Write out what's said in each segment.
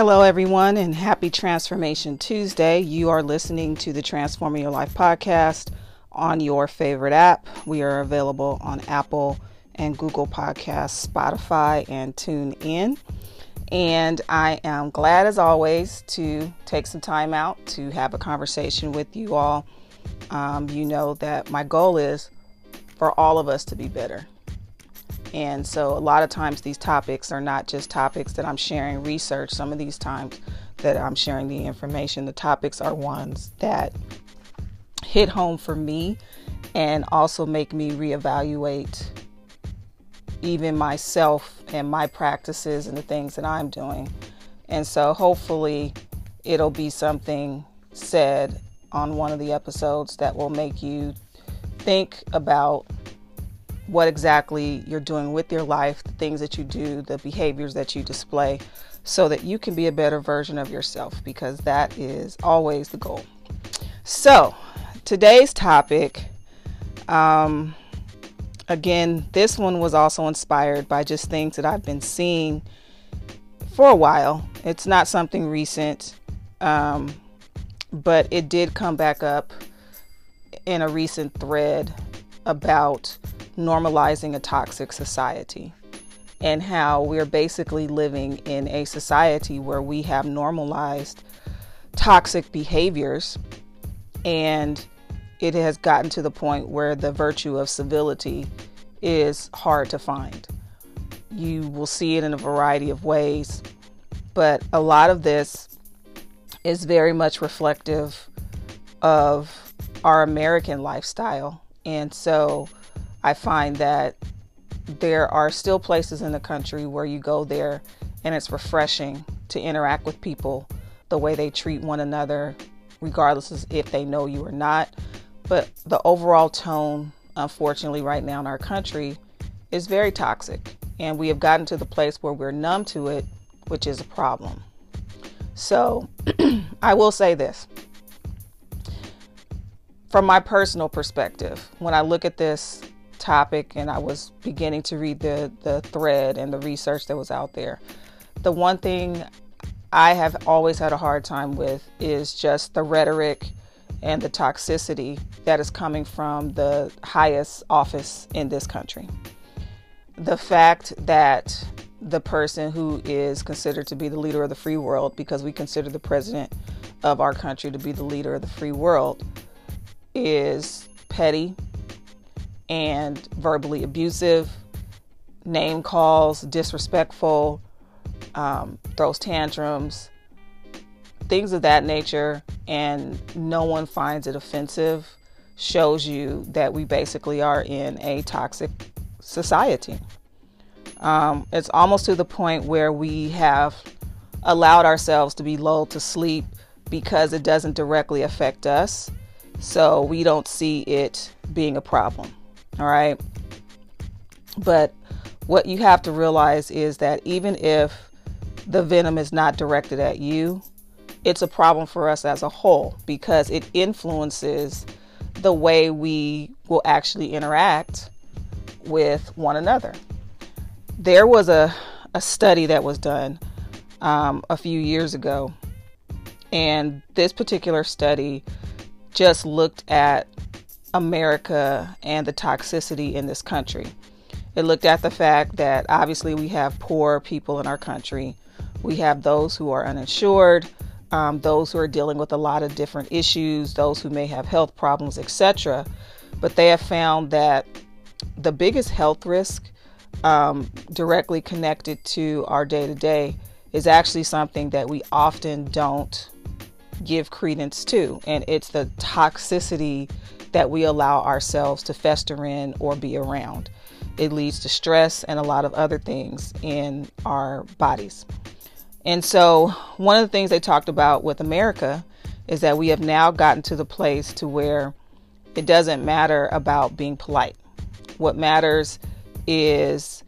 Hello, everyone, and happy Transformation Tuesday. You are listening to the Transforming Your Life podcast on your favorite app. We are available on Apple and Google Podcasts, Spotify, and TuneIn. And I am glad, as always, to take some time out to have a conversation with you all. Um, you know that my goal is for all of us to be better. And so, a lot of times, these topics are not just topics that I'm sharing research. Some of these times that I'm sharing the information, the topics are ones that hit home for me and also make me reevaluate even myself and my practices and the things that I'm doing. And so, hopefully, it'll be something said on one of the episodes that will make you think about what exactly you're doing with your life, the things that you do, the behaviors that you display, so that you can be a better version of yourself because that is always the goal. So, today's topic, um, again, this one was also inspired by just things that I've been seeing for a while. It's not something recent, um, but it did come back up in a recent thread about normalizing a toxic society and how we're basically living in a society where we have normalized toxic behaviors and it has gotten to the point where the virtue of civility is hard to find. You will see it in a variety of ways, but a lot of this is very much reflective of our American lifestyle. And so I find that there are still places in the country where you go there and it's refreshing to interact with people the way they treat one another, regardless of if they know you or not. But the overall tone, unfortunately, right now in our country is very toxic. And we have gotten to the place where we're numb to it, which is a problem. So I will say this from my personal perspective, when I look at this topic and I was beginning to read the, the thread and the research that was out there, the one thing I have always had a hard time with is just the rhetoric and the toxicity that is coming from the highest office in this country. The fact that the person who is considered to be the leader of the free world, because we consider the president of our country to be the leader of the free world, is petty and verbally abusive, name calls, disrespectful, um, throws tantrums, things of that nature, and no one finds it offensive, shows you that we basically are in a toxic society. Um, it's almost to the point where we have allowed ourselves to be lulled to sleep because it doesn't directly affect us. So we don't see it being a problem. All right. But what you have to realize is that even if the venom is not directed at you, it's a problem for us as a whole because it influences the way we will actually interact with one another. There was a, a study that was done um, a few years ago, and this particular study just looked at America and the toxicity in this country. It looked at the fact that obviously we have poor people in our country. We have those who are uninsured, um, those who are dealing with a lot of different issues, those who may have health problems, etc. But they have found that the biggest health risk um, directly connected to our day to day is actually something that we often don't give credence to, and it's the toxicity that we allow ourselves to fester in or be around. It leads to stress and a lot of other things in our bodies. And so, one of the things they talked about with America is that we have now gotten to the place to where it doesn't matter about being polite. What matters is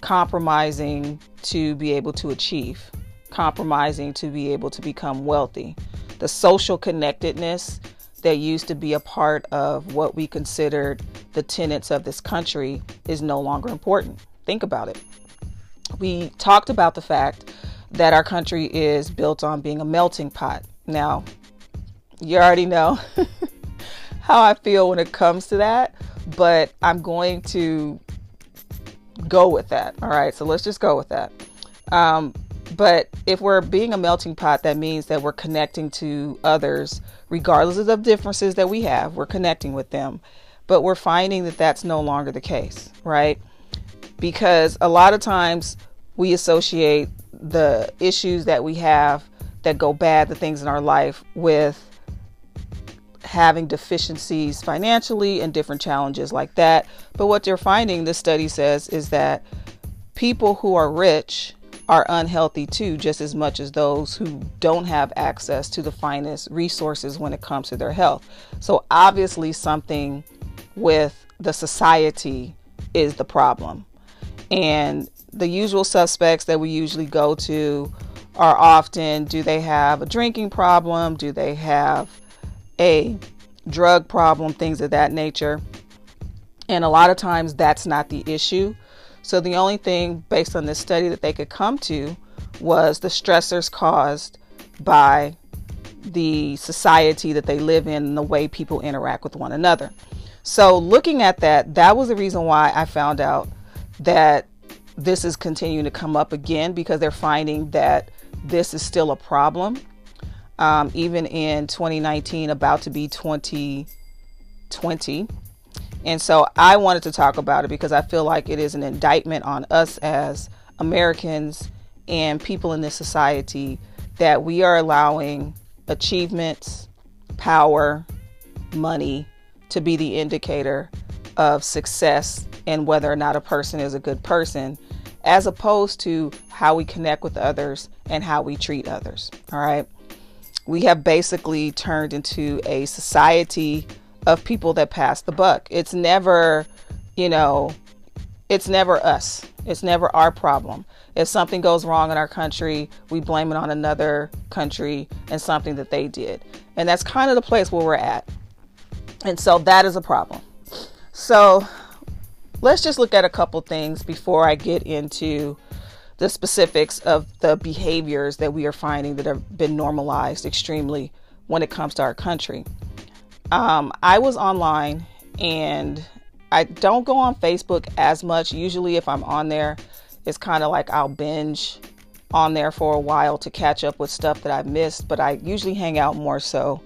compromising to be able to achieve, compromising to be able to become wealthy. The social connectedness that used to be a part of what we considered the tenets of this country is no longer important. Think about it. We talked about the fact that our country is built on being a melting pot. Now, you already know how I feel when it comes to that, but I'm going to go with that. All right, so let's just go with that. Um, but if we're being a melting pot, that means that we're connecting to others, regardless of differences that we have, we're connecting with them. But we're finding that that's no longer the case, right? Because a lot of times we associate the issues that we have that go bad, the things in our life, with having deficiencies financially and different challenges like that. But what they're finding, this study says, is that people who are rich are unhealthy too, just as much as those who don't have access to the finest resources when it comes to their health. So, obviously, something with the society is the problem. And the usual suspects that we usually go to are often do they have a drinking problem? Do they have a drug problem, things of that nature. And a lot of times that's not the issue. So the only thing based on this study that they could come to was the stressors caused by the society that they live in and the way people interact with one another. So looking at that, that was the reason why I found out that this is continuing to come up again because they're finding that this is still a problem um, even in 2019, about to be 2020. And so I wanted to talk about it because I feel like it is an indictment on us as Americans and people in this society that we are allowing achievements, power, money to be the indicator of success and whether or not a person is a good person, as opposed to how we connect with others and how we treat others. All right we have basically turned into a society of people that pass the buck. It's never, you know, it's never us. It's never our problem. If something goes wrong in our country, we blame it on another country and something that they did. And that's kind of the place where we're at. And so that is a problem. So let's just look at a couple things before I get into the specifics of the behaviors that we are finding that have been normalized extremely when it comes to our country. Um, I was online and I don't go on Facebook as much. Usually, if I'm on there, it's kind of like I'll binge on there for a while to catch up with stuff that I've missed, but I usually hang out more so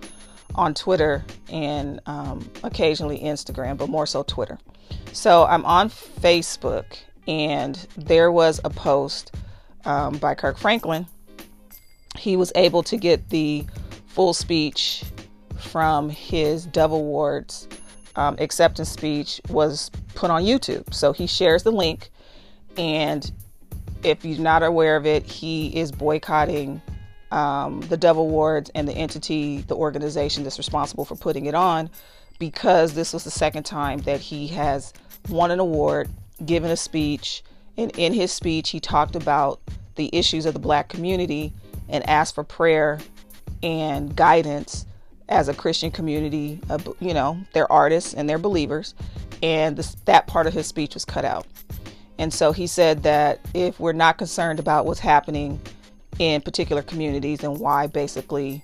on Twitter and um, occasionally Instagram, but more so Twitter. So I'm on Facebook and there was a post um, by Kirk Franklin. He was able to get the full speech from his Dove Awards um, acceptance speech was put on YouTube. So he shares the link, and if you're not aware of it, he is boycotting um, the Dove Awards and the entity, the organization that's responsible for putting it on, because this was the second time that he has won an award given a speech, and in his speech, he talked about the issues of the black community and asked for prayer and guidance as a Christian community. you know, they're artists and they're believers, and this, that part of his speech was cut out. And so he said that if we're not concerned about what's happening in particular communities and why basically,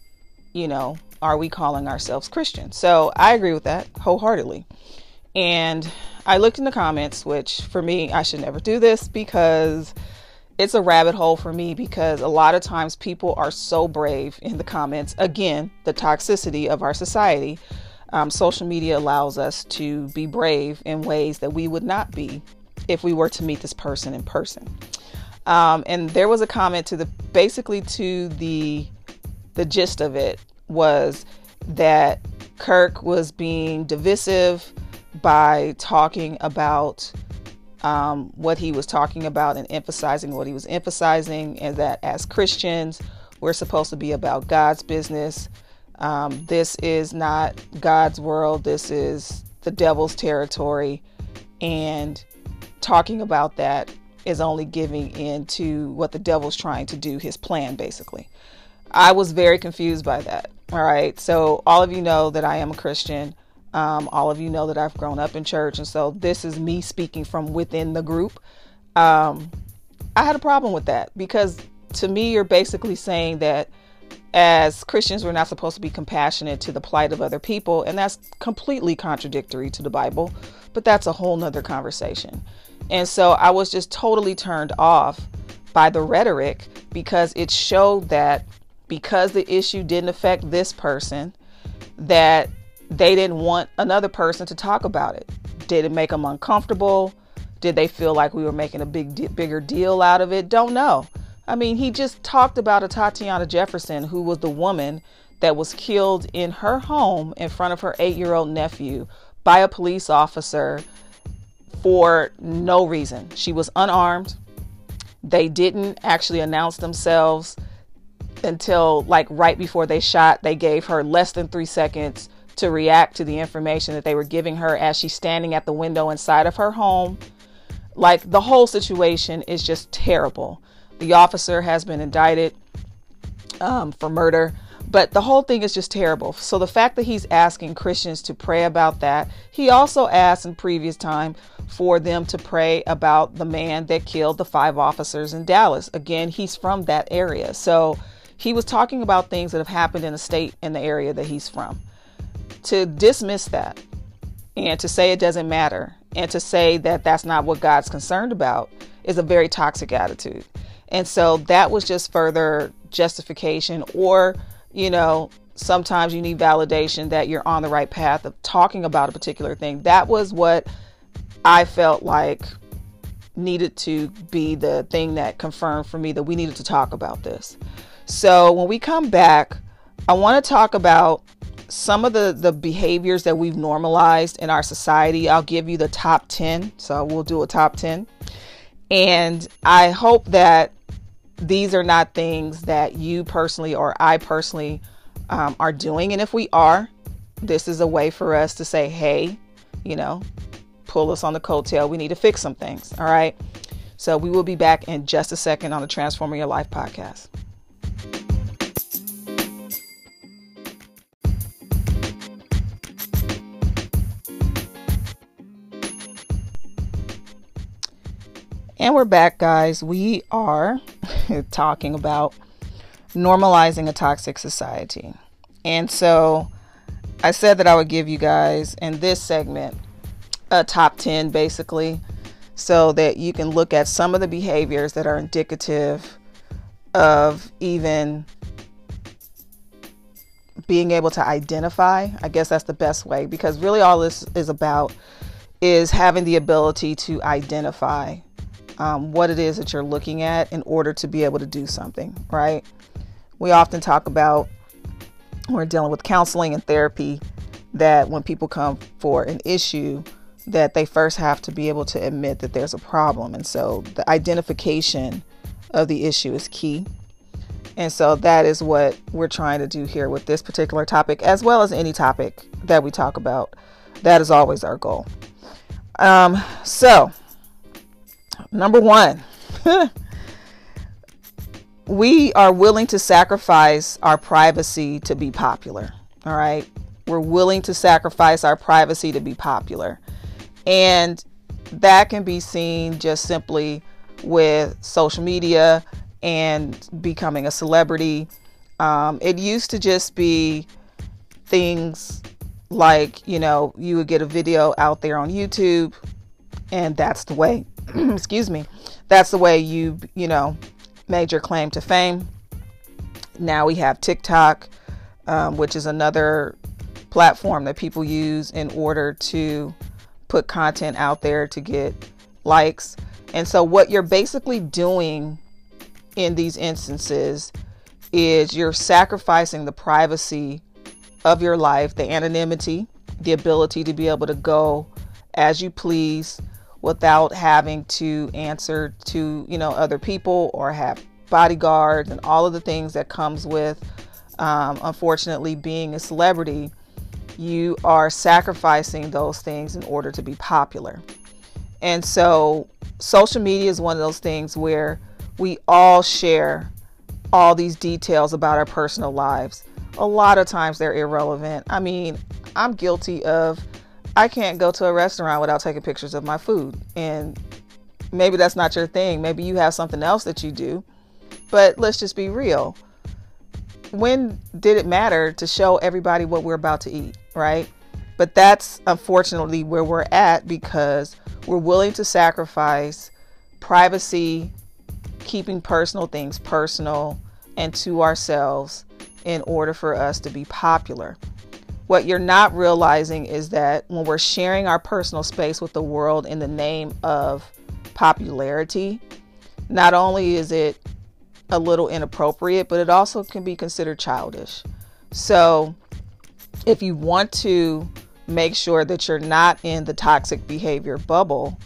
you know, are we calling ourselves Christian? So I agree with that wholeheartedly. And I looked in the comments, which for me, I should never do this because it's a rabbit hole for me because a lot of times people are so brave in the comments. Again, the toxicity of our society. Um, social media allows us to be brave in ways that we would not be if we were to meet this person in person. Um, and there was a comment to the basically to the the gist of it was that Kirk was being divisive by talking about um, what he was talking about and emphasizing what he was emphasizing, and that as Christians, we're supposed to be about God's business. Um, this is not God's world, this is the devil's territory. And talking about that is only giving in to what the devil's trying to do, his plan, basically. I was very confused by that. All right. So, all of you know that I am a Christian. Um, all of you know that I've grown up in church, and so this is me speaking from within the group. Um, I had a problem with that because to me, you're basically saying that as Christians, we're not supposed to be compassionate to the plight of other people, and that's completely contradictory to the Bible, but that's a whole nother conversation. And so I was just totally turned off by the rhetoric because it showed that because the issue didn't affect this person, that they didn't want another person to talk about it. Did it make them uncomfortable? Did they feel like we were making a big, bigger deal out of it? Don't know. I mean, he just talked about Atatiana Jefferson, who was the woman that was killed in her home in front of her eight year old nephew by a police officer for no reason. She was unarmed. They didn't actually announce themselves until like right before they shot. They gave her less than three seconds to react to the information that they were giving her as she's standing at the window inside of her home. Like the whole situation is just terrible. The officer has been indicted um, for murder, but the whole thing is just terrible. So the fact that he's asking Christians to pray about that, he also asked in previous time for them to pray about the man that killed the five officers in Dallas. Again, he's from that area. So he was talking about things that have happened in the state and the area that he's from. To dismiss that and to say it doesn't matter and to say that that's not what God's concerned about is a very toxic attitude. And so that was just further justification, or, you know, sometimes you need validation that you're on the right path of talking about a particular thing. That was what I felt like needed to be the thing that confirmed for me that we needed to talk about this. So when we come back, I want to talk about some of the the behaviors that we've normalized in our society. I'll give you the top 10. So we'll do a top 10. And I hope that these are not things that you personally or I personally um, are doing. And if we are, this is a way for us to say, hey, you know, pull us on the coattail. We need to fix some things. All right. So we will be back in just a second on the Transforming Your Life podcast. And we're back, guys. We are talking about normalizing a toxic society. And so I said that I would give you guys in this segment a top 10 basically so that you can look at some of the behaviors that are indicative of even being able to identify. I guess that's the best way because really all this is about is having the ability to identify um, what it is that you're looking at in order to be able to do something, right? We often talk about when we're dealing with counseling and therapy that when people come for an issue, that they first have to be able to admit that there's a problem. And so the identification of the issue is key. And so that is what we're trying to do here with this particular topic, as well as any topic that we talk about. That is always our goal. Um, so, Number one, we are willing to sacrifice our privacy to be popular. All right. We're willing to sacrifice our privacy to be popular. And that can be seen just simply with social media and becoming a celebrity. Um, it used to just be things like, you know, you would get a video out there on YouTube, and that's the way excuse me, that's the way you, you know, made your claim to fame. Now we have TikTok, um, which is another platform that people use in order to put content out there to get likes. And so, what you're basically doing in these instances is you're sacrificing the privacy of your life, the anonymity, the ability to be able to go as you please without having to answer to you know other people or have bodyguards and all of the things that comes with um, unfortunately being a celebrity you are sacrificing those things in order to be popular. And so social media is one of those things where we all share all these details about our personal lives. A lot of times they're irrelevant. I mean i'm guilty of I can't go to a restaurant without taking pictures of my food. And maybe that's not your thing. Maybe you have something else that you do. But let's just be real. When did it matter to show everybody what we're about to eat, right? But that's unfortunately where we're at because we're willing to sacrifice privacy, keeping personal things personal and to ourselves in order for us to be popular. What you're not realizing is that when we're sharing our personal space with the world in the name of popularity, not only is it a little inappropriate, but it also can be considered childish. So, if you want to make sure that you're not in the toxic behavior bubble,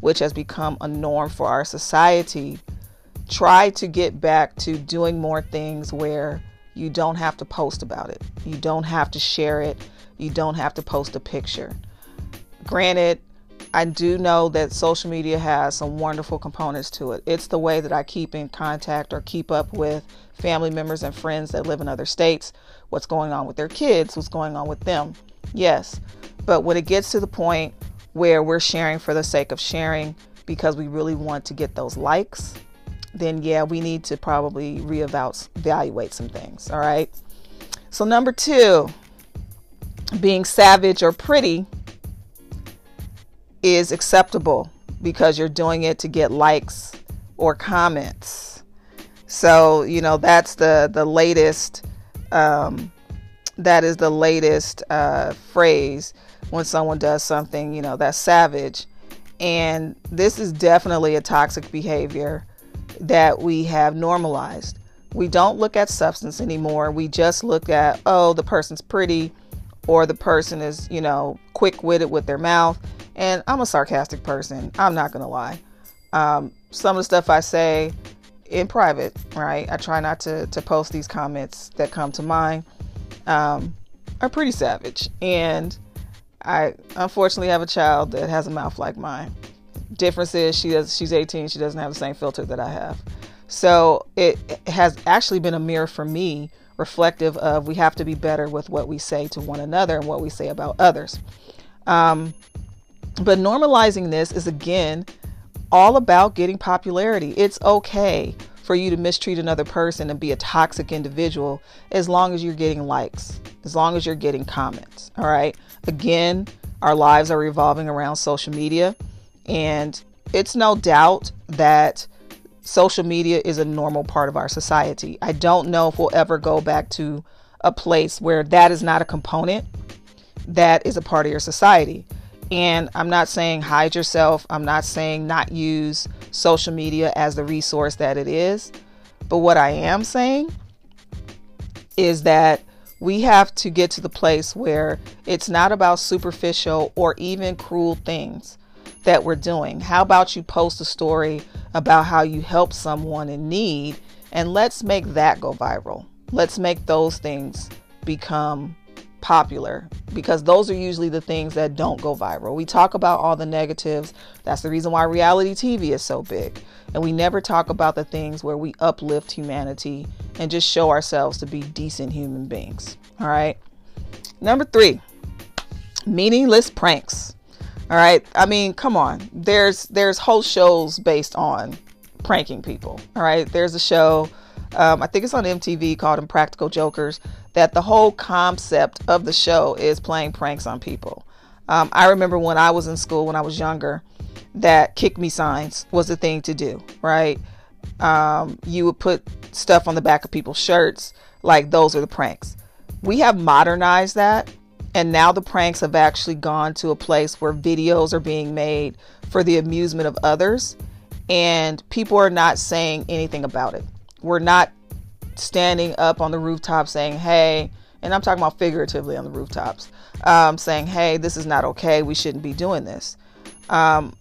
which has become a norm for our society, try to get back to doing more things where you don't have to post about it. You don't have to share it. You don't have to post a picture. Granted, I do know that social media has some wonderful components to it. It's the way that I keep in contact or keep up with family members and friends that live in other states, what's going on with their kids, what's going on with them. Yes, but when it gets to the point where we're sharing for the sake of sharing because we really want to get those likes, then yeah, we need to probably reevaluate some things. All right. So, number two, being savage or pretty is acceptable because you're doing it to get likes or comments. So, you know, that's the, the latest, um, that is the latest uh, phrase when someone does something, you know, that's savage. And this is definitely a toxic behavior that we have normalized. We don't look at substance anymore. We just look at, oh, the person's pretty or the person is, you know, quick witted with their mouth. And I'm a sarcastic person. I'm not going to lie. Um, some of the stuff I say in private, right? I try not to, to post these comments that come to mind, um, are pretty savage. And I unfortunately have a child that has a mouth like mine. Difference is she does she's 18, she doesn't have the same filter that I have. So it has actually been a mirror for me, reflective of we have to be better with what we say to one another and what we say about others. Um, but normalizing this is again all about getting popularity. It's okay for you to mistreat another person and be a toxic individual as long as you're getting likes, as long as you're getting comments. All right. Again, our lives are revolving around social media. And it's no doubt that social media is a normal part of our society. I don't know if we'll ever go back to a place where that is not a component that is a part of your society. And I'm not saying hide yourself, I'm not saying not use social media as the resource that it is. But what I am saying is that we have to get to the place where it's not about superficial or even cruel things that we're doing. How about you post a story about how you help someone in need and let's make that go viral? Let's make those things become popular because those are usually the things that don't go viral. We talk about all the negatives. That's the reason why reality TV is so big. And we never talk about the things where we uplift humanity and just show ourselves to be decent human beings. All right. Number three, meaningless pranks. All right. I mean, come on. There's there's whole shows based on pranking people. All right. There's a show, um, I think it's on MTV called Impractical Jokers, that the whole concept of the show is playing pranks on people. Um, I remember when I was in school, when I was younger, that kick me signs was the thing to do, right? Um, you would put stuff on the back of people's shirts, like those are the pranks. We have modernized that and now the pranks have actually gone to a place where videos are being made for the amusement of others. And people are not saying anything about it. We're not standing up on the rooftop saying, hey, and I'm talking about figuratively on the rooftops, um, saying, hey, this is not okay. We shouldn't be doing this. Um,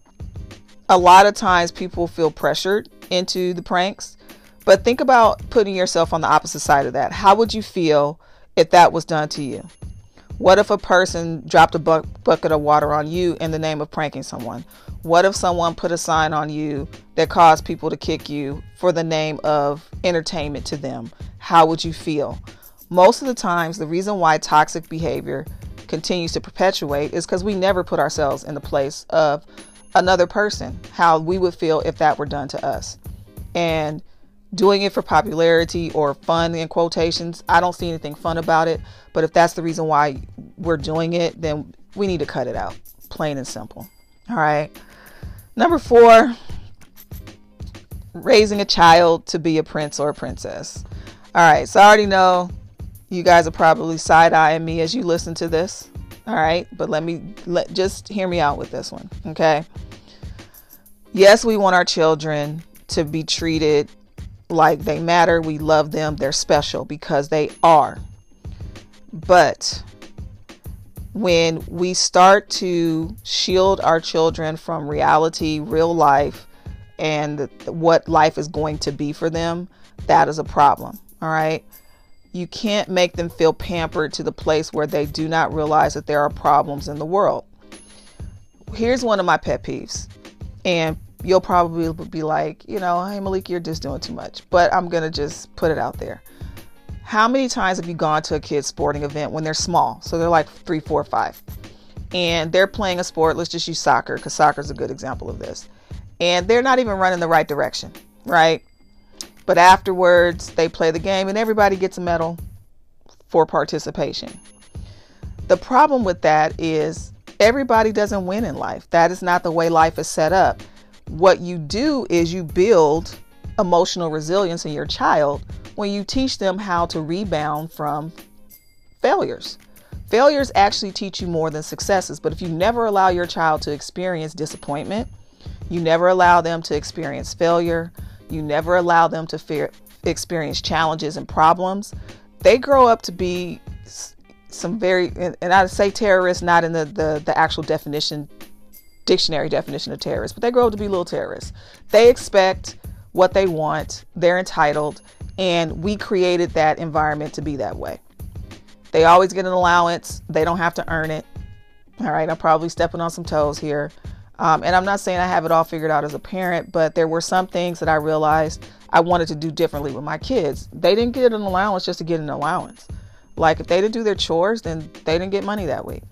a lot of times people feel pressured into the pranks, but think about putting yourself on the opposite side of that. How would you feel if that was done to you? What if a person dropped a bu- bucket of water on you in the name of pranking someone? What if someone put a sign on you that caused people to kick you for the name of entertainment to them? How would you feel? Most of the times, the reason why toxic behavior continues to perpetuate is because we never put ourselves in the place of another person, how we would feel if that were done to us. And doing it for popularity or fun in quotations. I don't see anything fun about it. But if that's the reason why we're doing it, then we need to cut it out. Plain and simple. All right. Number four, raising a child to be a prince or a princess. All right. So I already know you guys are probably side eyeing me as you listen to this. All right. But let me let just hear me out with this one. Okay. Yes, we want our children to be treated like they matter. We love them. They're special because they are. But when we start to shield our children from reality, real life, and what life is going to be for them, that is a problem. All right. You can't make them feel pampered to the place where they do not realize that there are problems in the world. Here's one of my pet peeves. And you'll probably be like, you know, hey, Malik, you're just doing too much. But I'm going to just put it out there. How many times have you gone to a kid's sporting event when they're small? So they're like three, four, five. And they're playing a sport. Let's just use soccer because soccer is a good example of this. And they're not even running the right direction, right? But afterwards, they play the game and everybody gets a medal for participation. The problem with that is everybody doesn't win in life. That is not the way life is set up what you do is you build emotional resilience in your child when you teach them how to rebound from failures. Failures actually teach you more than successes, but if you never allow your child to experience disappointment, you never allow them to experience failure, you never allow them to fear, experience challenges and problems, they grow up to be some very, and I say terrorists not in the, the, the actual definition dictionary definition of terrorists, but they grow up to be little terrorists. They expect what they want, they're entitled, and we created that environment to be that way. They always get an allowance, they don't have to earn it. All right, I'm probably stepping on some toes here. Um, and I'm not saying I have it all figured out as a parent, but there were some things that I realized I wanted to do differently with my kids. They didn't get an allowance just to get an allowance. Like if they didn't do their chores, then they didn't get money that week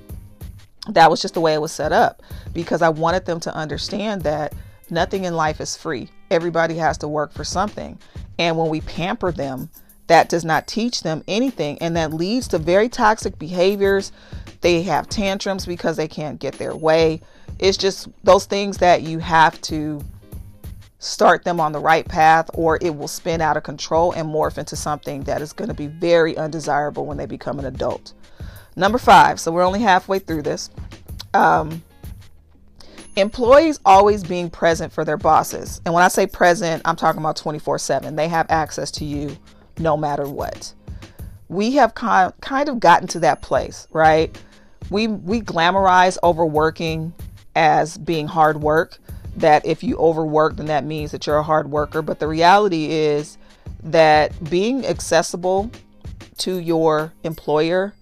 that was just the way it was set up because I wanted them to understand that nothing in life is free. Everybody has to work for something. And when we pamper them, that does not teach them anything. And that leads to very toxic behaviors. They have tantrums because they can't get their way. It's just those things that you have to start them on the right path, or it will spin out of control and morph into something that is going to be very undesirable when they become an adult. Number five, so we're only halfway through this. Um, employees always being present for their bosses. And when I say present, I'm talking about 24 7. They have access to you no matter what. We have kind of gotten to that place, right? We, we glamorize overworking as being hard work. That if you overwork, then that means that you're a hard worker. But the reality is that being accessible to your employer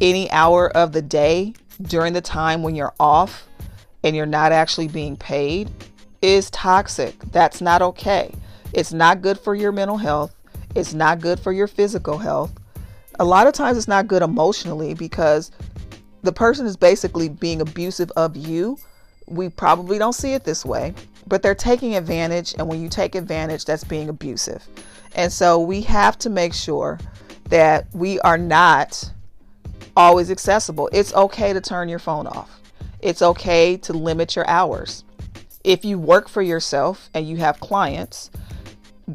any hour of the day during the time when you're off and you're not actually being paid is toxic. That's not okay. It's not good for your mental health. It's not good for your physical health. A lot of times it's not good emotionally because the person is basically being abusive of you. We probably don't see it this way, but they're taking advantage. And when you take advantage, that's being abusive. And so we have to make sure that we are not always accessible. It's okay to turn your phone off. It's okay to limit your hours. If you work for yourself and you have clients,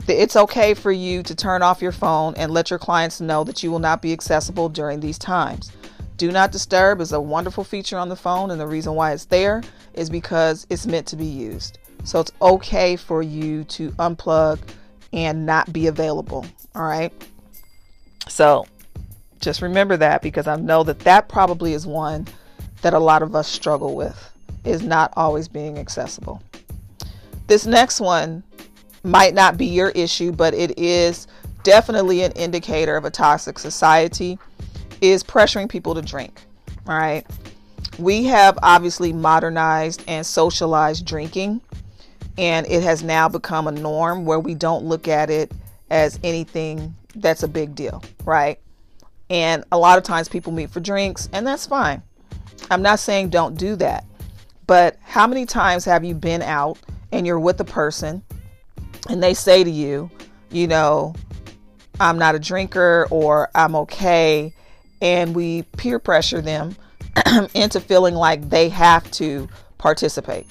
it's okay for you to turn off your phone and let your clients know that you will not be accessible during these times. Do not disturb is a wonderful feature on the phone, and the reason why it's there is because it's meant to be used. So it's okay for you to unplug and not be available. All right. So just remember that because I know that that probably is one that a lot of us struggle with is not always being accessible. This next one might not be your issue, but it is definitely an indicator of a toxic society is pressuring people to drink. All right. We have obviously modernized and socialized drinking, and it has now become a norm where we don't look at it as anything that's a big deal, right? And a lot of times people meet for drinks, and that's fine. I'm not saying don't do that. But how many times have you been out and you're with a person and they say to you, you know, I'm not a drinker or I'm okay. And we peer pressure them into feeling like they have to participate.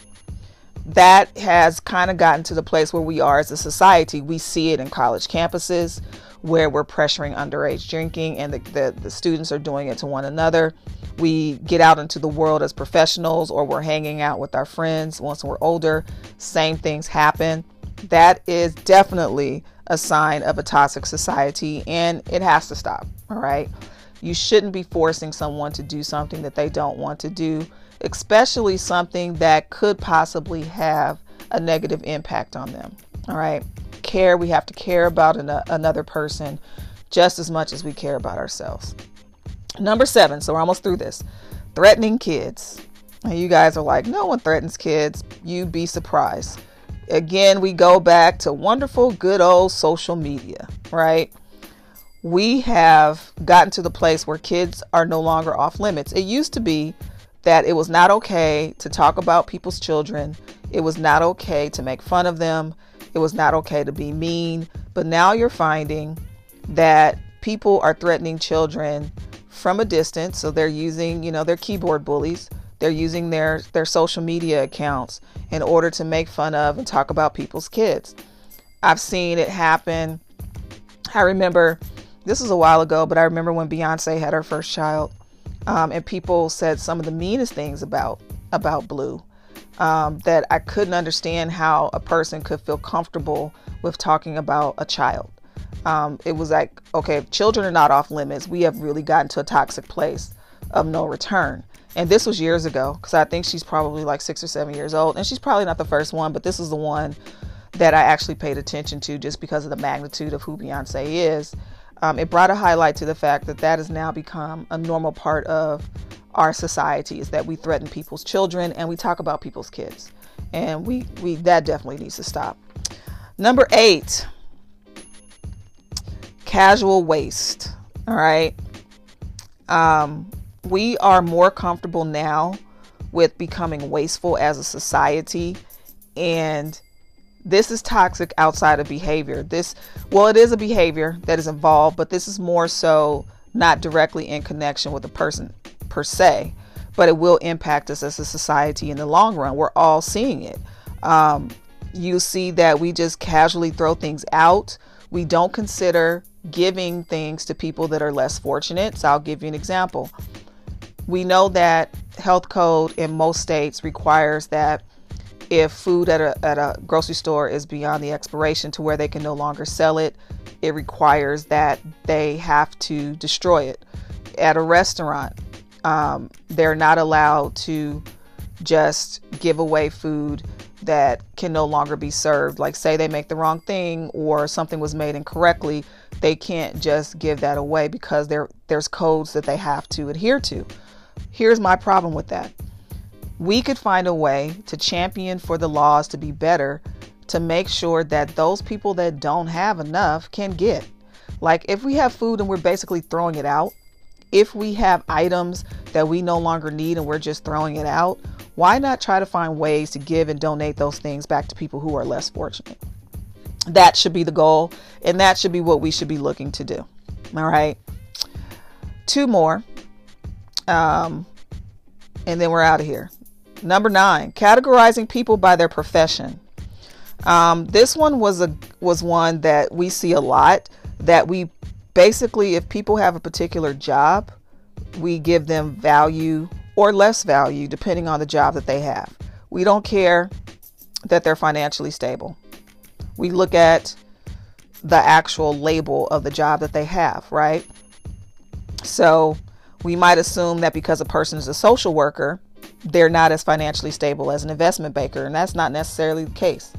That has kind of gotten to the place where we are as a society. We see it in college campuses where we're pressuring underage drinking and the, the, the students are doing it to one another. We get out into the world as professionals or we're hanging out with our friends once we're older. Same things happen. That is definitely a sign of a toxic society and it has to stop. All right. You shouldn't be forcing someone to do something that they don't want to do, especially something that could possibly have a negative impact on them. All right. Care, we have to care about an- uh, another person just as much as we care about ourselves. Number seven, so we're almost through this threatening kids. And you guys are like, no one threatens kids. You'd be surprised. Again, we go back to wonderful, good old social media, right? we have gotten to the place where kids are no longer off limits. It used to be that it was not okay to talk about people's children, it was not okay to make fun of them, it was not okay to be mean. But now you're finding that people are threatening children from a distance. So they're using, you know, their keyboard bullies. They're using their their social media accounts in order to make fun of and talk about people's kids. I've seen it happen. I remember this was a while ago, but I remember when Beyonce had her first child, um, and people said some of the meanest things about about Blue. Um, that I couldn't understand how a person could feel comfortable with talking about a child. Um, it was like, okay, children are not off limits. We have really gotten to a toxic place of no return. And this was years ago because I think she's probably like six or seven years old. And she's probably not the first one, but this is the one that I actually paid attention to just because of the magnitude of who Beyonce is um, it brought a highlight to the fact that that has now become a normal part of our society is that we threaten people's children and we talk about people's kids. And we we that definitely needs to stop. Number eight casual waste all right? Um, we are more comfortable now with becoming wasteful as a society and this is toxic outside of behavior. This, well, it is a behavior that is involved, but this is more so not directly in connection with a person per se, but it will impact us as a society in the long run. We're all seeing it. Um, you see that we just casually throw things out. We don't consider giving things to people that are less fortunate. So I'll give you an example. We know that health code in most states requires that if food at a, at a grocery store is beyond the expiration to where they can no longer sell it, it requires that they have to destroy it. At a restaurant, um, they're not allowed to just give away food that can no longer be served. Like, say they make the wrong thing or something was made incorrectly, they can't just give that away because there there's codes that they have to adhere to. Here's my problem with that we could find a way to champion for the laws to be better to make sure that those people that don't have enough can get. Like if we have food and we're basically throwing it out, if we have items that we no longer need and we're just throwing it out, why not try to find ways to give and donate those things back to people who are less fortunate? That should be the goal, and that should be what we should be looking to do. All right. Two more. Um, and then we're out of here. Number nine, categorizing people by their profession. Um, this one was a was one that we see a lot. That we basically, if people have a particular job, we give them value or less value depending on the job that they have. We don't care that they're financially stable. We look at the actual label of the job that they have, right? So we might assume that because a person is a social worker, they're not as financially stable as an investment banker, and that's not necessarily the case.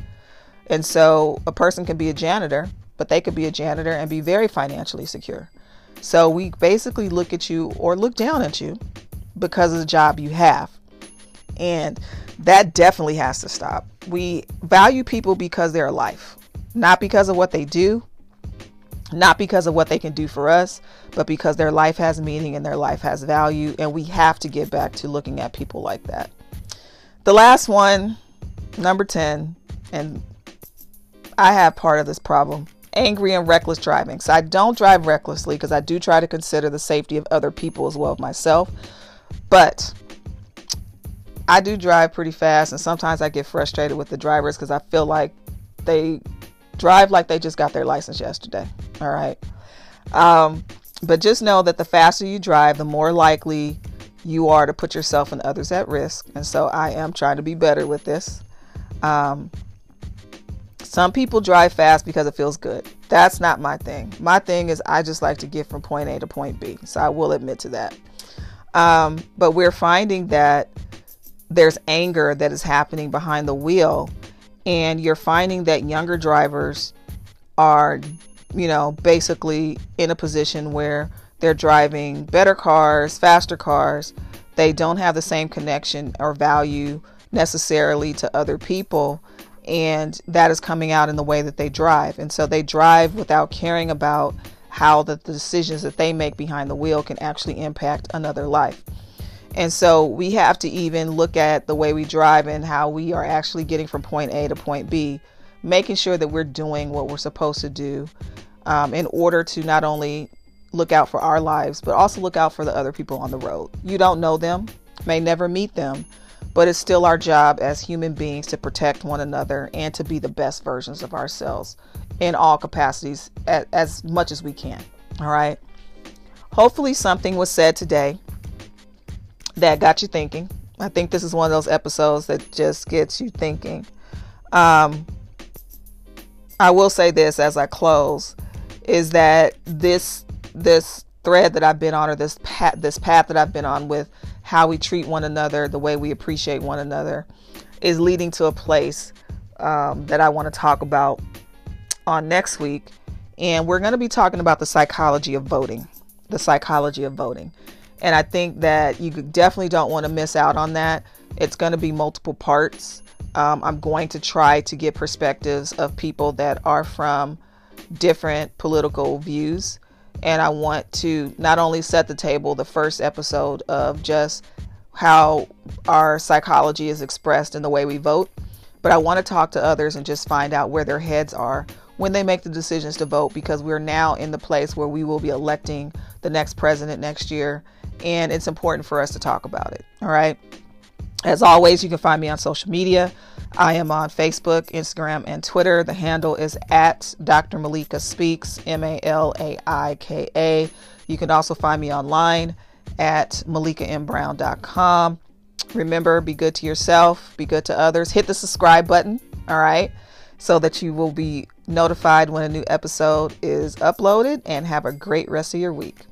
And so a person can be a janitor, but they could be a janitor and be very financially secure. So we basically look at you or look down at you because of the job you have. And that definitely has to stop. We value people because they're alive, not because of what they do, not because of what they can do for us, but because their life has meaning and their life has value. And we have to get back to looking at people like that. The last one, number 10, and I have part of this problem angry and reckless driving. So I don't drive recklessly because I do try to consider the safety of other people as well as myself. But I do drive pretty fast, and sometimes I get frustrated with the drivers because I feel like they drive like they just got their license yesterday. All right. Um, but just know that the faster you drive, the more likely you are to put yourself and others at risk. And so I am trying to be better with this. Um, some people drive fast because it feels good. That's not my thing. My thing is I just like to get from point A to point B. So I will admit to that. Um, but we're finding that there's anger that is happening behind the wheel, and you're finding that younger drivers are, you know, basically in a position where they're driving better cars, faster cars. They don't have the same connection or value necessarily to other people. And that is coming out in the way that they drive. And so they drive without caring about how the, the decisions that they make behind the wheel can actually impact another life. And so we have to even look at the way we drive and how we are actually getting from point A to point B, making sure that we're doing what we're supposed to do um, in order to not only look out for our lives, but also look out for the other people on the road. You don't know them, may never meet them, but it's still our job as human beings to protect one another and to be the best versions of ourselves in all capacities as, as much as we can. All right. Hopefully, something was said today that got you thinking. I think this is one of those episodes that just gets you thinking. Um, I will say this as I close is that this this thread that I've been on or this path this path that I've been on with how we treat one another, the way we appreciate one another is leading to a place um, that I want to talk about on next week. And we're going to be talking about the psychology of voting. The psychology of voting. And I think that you definitely don't want to miss out on that. It's going to be multiple parts. Um, I'm going to try to get perspectives of people that are from different political views. And I want to not only set the table, the first episode of just how our psychology is expressed in the way we vote, but I want to talk to others and just find out where their heads are when they make the decisions to vote because we're now in the place where we will be electing the next president next year and it's important for us to talk about it. All right. As always, you can find me on social media. I am on Facebook, Instagram, and Twitter. The handle is at Dr. Malaika Speaks, M A L A I K A. You can also find me online at MalaikaMBrown.com. Remember, be good to yourself, be good to others. Hit the subscribe button, all right, so that you will be notified when a new episode is uploaded. And have a great rest of your week.